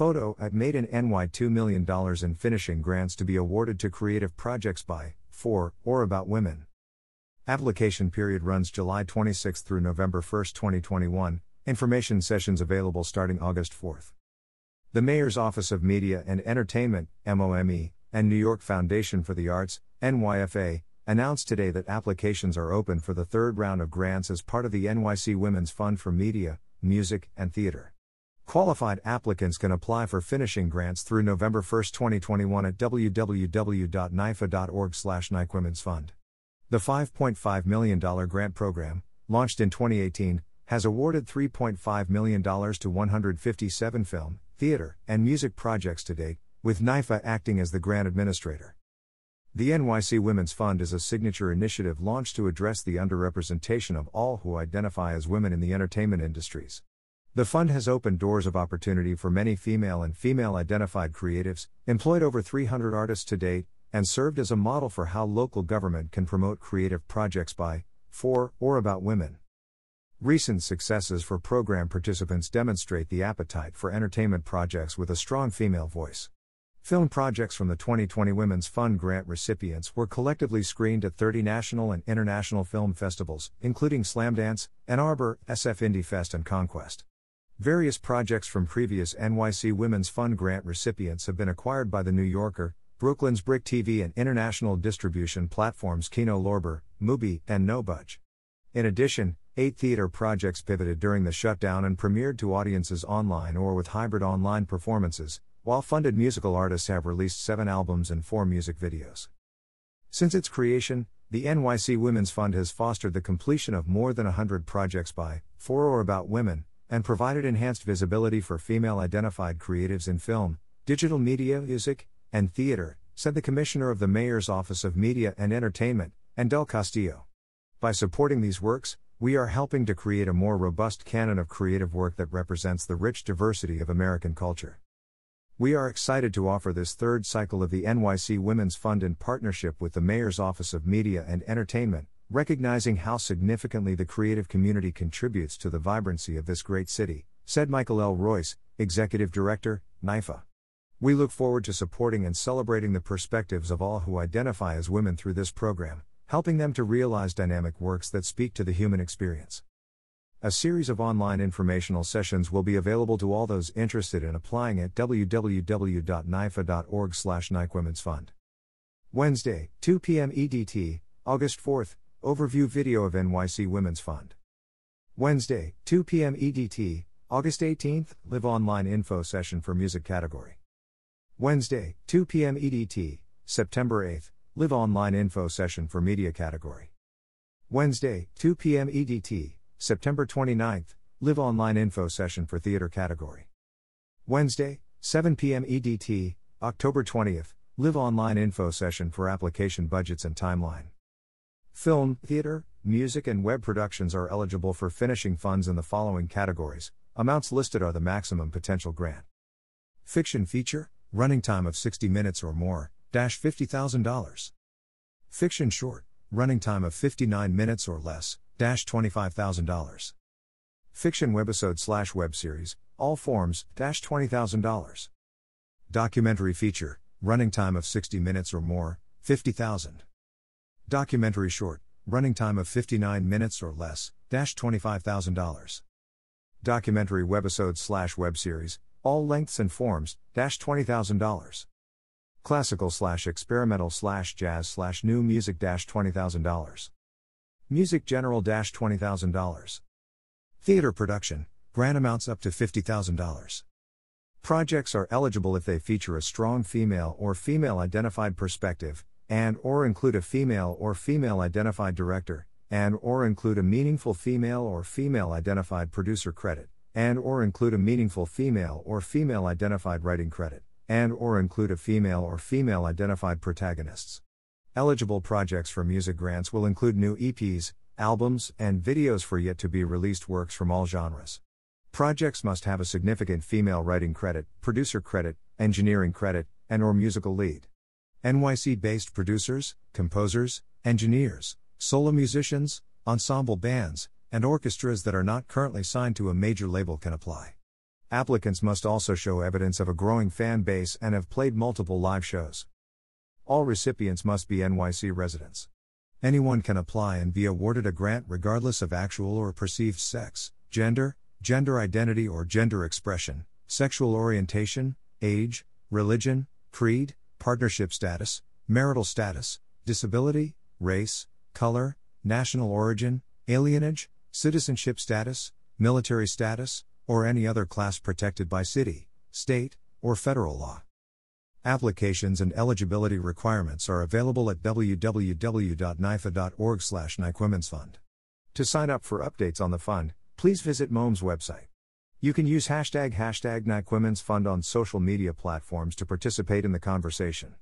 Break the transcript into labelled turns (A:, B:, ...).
A: Photo at made an NY $2 million in finishing grants to be awarded to creative projects by, for, or about women. Application period runs July 26 through November 1, 2021. Information sessions available starting August 4. The Mayor's Office of Media and Entertainment, MOME, and New York Foundation for the Arts, NYFA, announced today that applications are open for the third round of grants as part of the NYC Women's Fund for Media, Music, and Theater. Qualified applicants can apply for finishing grants through November 1, 2021 at www.nyfa.org slash. The $5.5 million grant program, launched in 2018, has awarded $3.5 million to 157 film, theater, and music projects to date, with NYFA acting as the grant administrator. The NYC Women's Fund is a signature initiative launched to address the underrepresentation of all who identify as women in the entertainment industries. The fund has opened doors of opportunity for many female and female identified creatives, employed over 300 artists to date, and served as a model for how local government can promote creative projects by, for, or about women. Recent successes for program participants demonstrate the appetite for entertainment projects with a strong female voice. Film projects from the 2020 Women's Fund grant recipients were collectively screened at 30 national and international film festivals, including Slamdance, Ann Arbor, SF Indie Fest, and Cinequest. Various projects from previous NYC Women's Fund grant recipients have been acquired by The New Yorker, Brooklyn's BRIC TV, and international distribution platforms Kino Lorber, Mubi, and No Budge. In addition, eight theater projects pivoted during the shutdown and premiered to audiences online or with hybrid online performances, while funded musical artists have released seven albums and four music videos. Since its creation, the NYC Women's Fund has fostered the completion of more than 100 projects by, for, or about women, and provided enhanced visibility for female identified creatives in film, digital media, music, and theater, said the Commissioner of the Mayor's Office of Media and Entertainment, Anne del Castillo. By supporting these works, we are helping to create a more robust canon of creative work that represents the rich diversity of American culture. We are excited to offer this third cycle of the NYC Women's Fund in partnership with the Mayor's Office of Media and Entertainment, recognizing how significantly the creative community contributes to the vibrancy of this great city, said Michael L. Royce, Executive Director, NYFA. We look forward to supporting and celebrating the perspectives of all who identify as women through this program, helping them to realize dynamic works that speak to the human experience. A series of online informational sessions will be available to all those interested in applying at www.nyfa.org/slash Wednesday, 2 p.m. EDT, August 4th, Overview video of NYC Women's Fund. Wednesday, 2 p.m. EDT, August 18th, Live Online Info Session for Music Category. Wednesday, 2 p.m. EDT, September 8th, Live Online Info Session for Media Category. Wednesday, 2 p.m. EDT, September 29th, Live Online Info Session for Theater category. Wednesday, 7 p.m. EDT, October 20th, Live Online Info Session for Application Budgets and Timeline. Film, theater, music, and web productions are eligible for finishing funds in the following categories. Amounts listed are the maximum potential grant. Fiction feature, running time of 60 minutes or more, dash $50,000. Fiction short, running time of 59 minutes or less, $25,000. Fiction webisode slash web series, all forms, $20,000. Documentary feature, running time of 60 minutes or more, 50,000. Documentary short, running time of 59 minutes or less, dash $25,000. Documentary webisode slash web series, all lengths and forms, dash $20,000. Classical slash experimental slash jazz slash new music dash $20,000. Music General dash $20,000. Theater production, grant amounts up to $50,000. Projects are eligible if they feature a strong female or female identified perspective, and or include a female or female identified director, and or include a meaningful female or female identified producer credit, and or include a meaningful female or female identified writing credit, and or include a female or female identified protagonists. Eligible projects for music grants will include new EPs, albums, and videos for yet to be released works from all genres. Projects must have a significant female writing credit, producer credit, engineering credit, and or musical lead. NYC-based producers, composers, engineers, solo musicians, ensemble bands, and orchestras that are not currently signed to a major label can apply. Applicants must also show evidence of a growing fan base and have played multiple live shows. All recipients must be NYC residents. Anyone can apply and be awarded a grant regardless of actual or perceived sex, gender, gender identity or gender expression, sexual orientation, age, religion, creed, partnership status, marital status, disability, race, color, national origin, alienage, citizenship status, military status, or any other class protected by city, state, or federal law. Applications and eligibility requirements are available at slash To sign up for updates on the fund, please visit MOME's website. You can use hashtag hashtag Fund on social media platforms to participate in the conversation.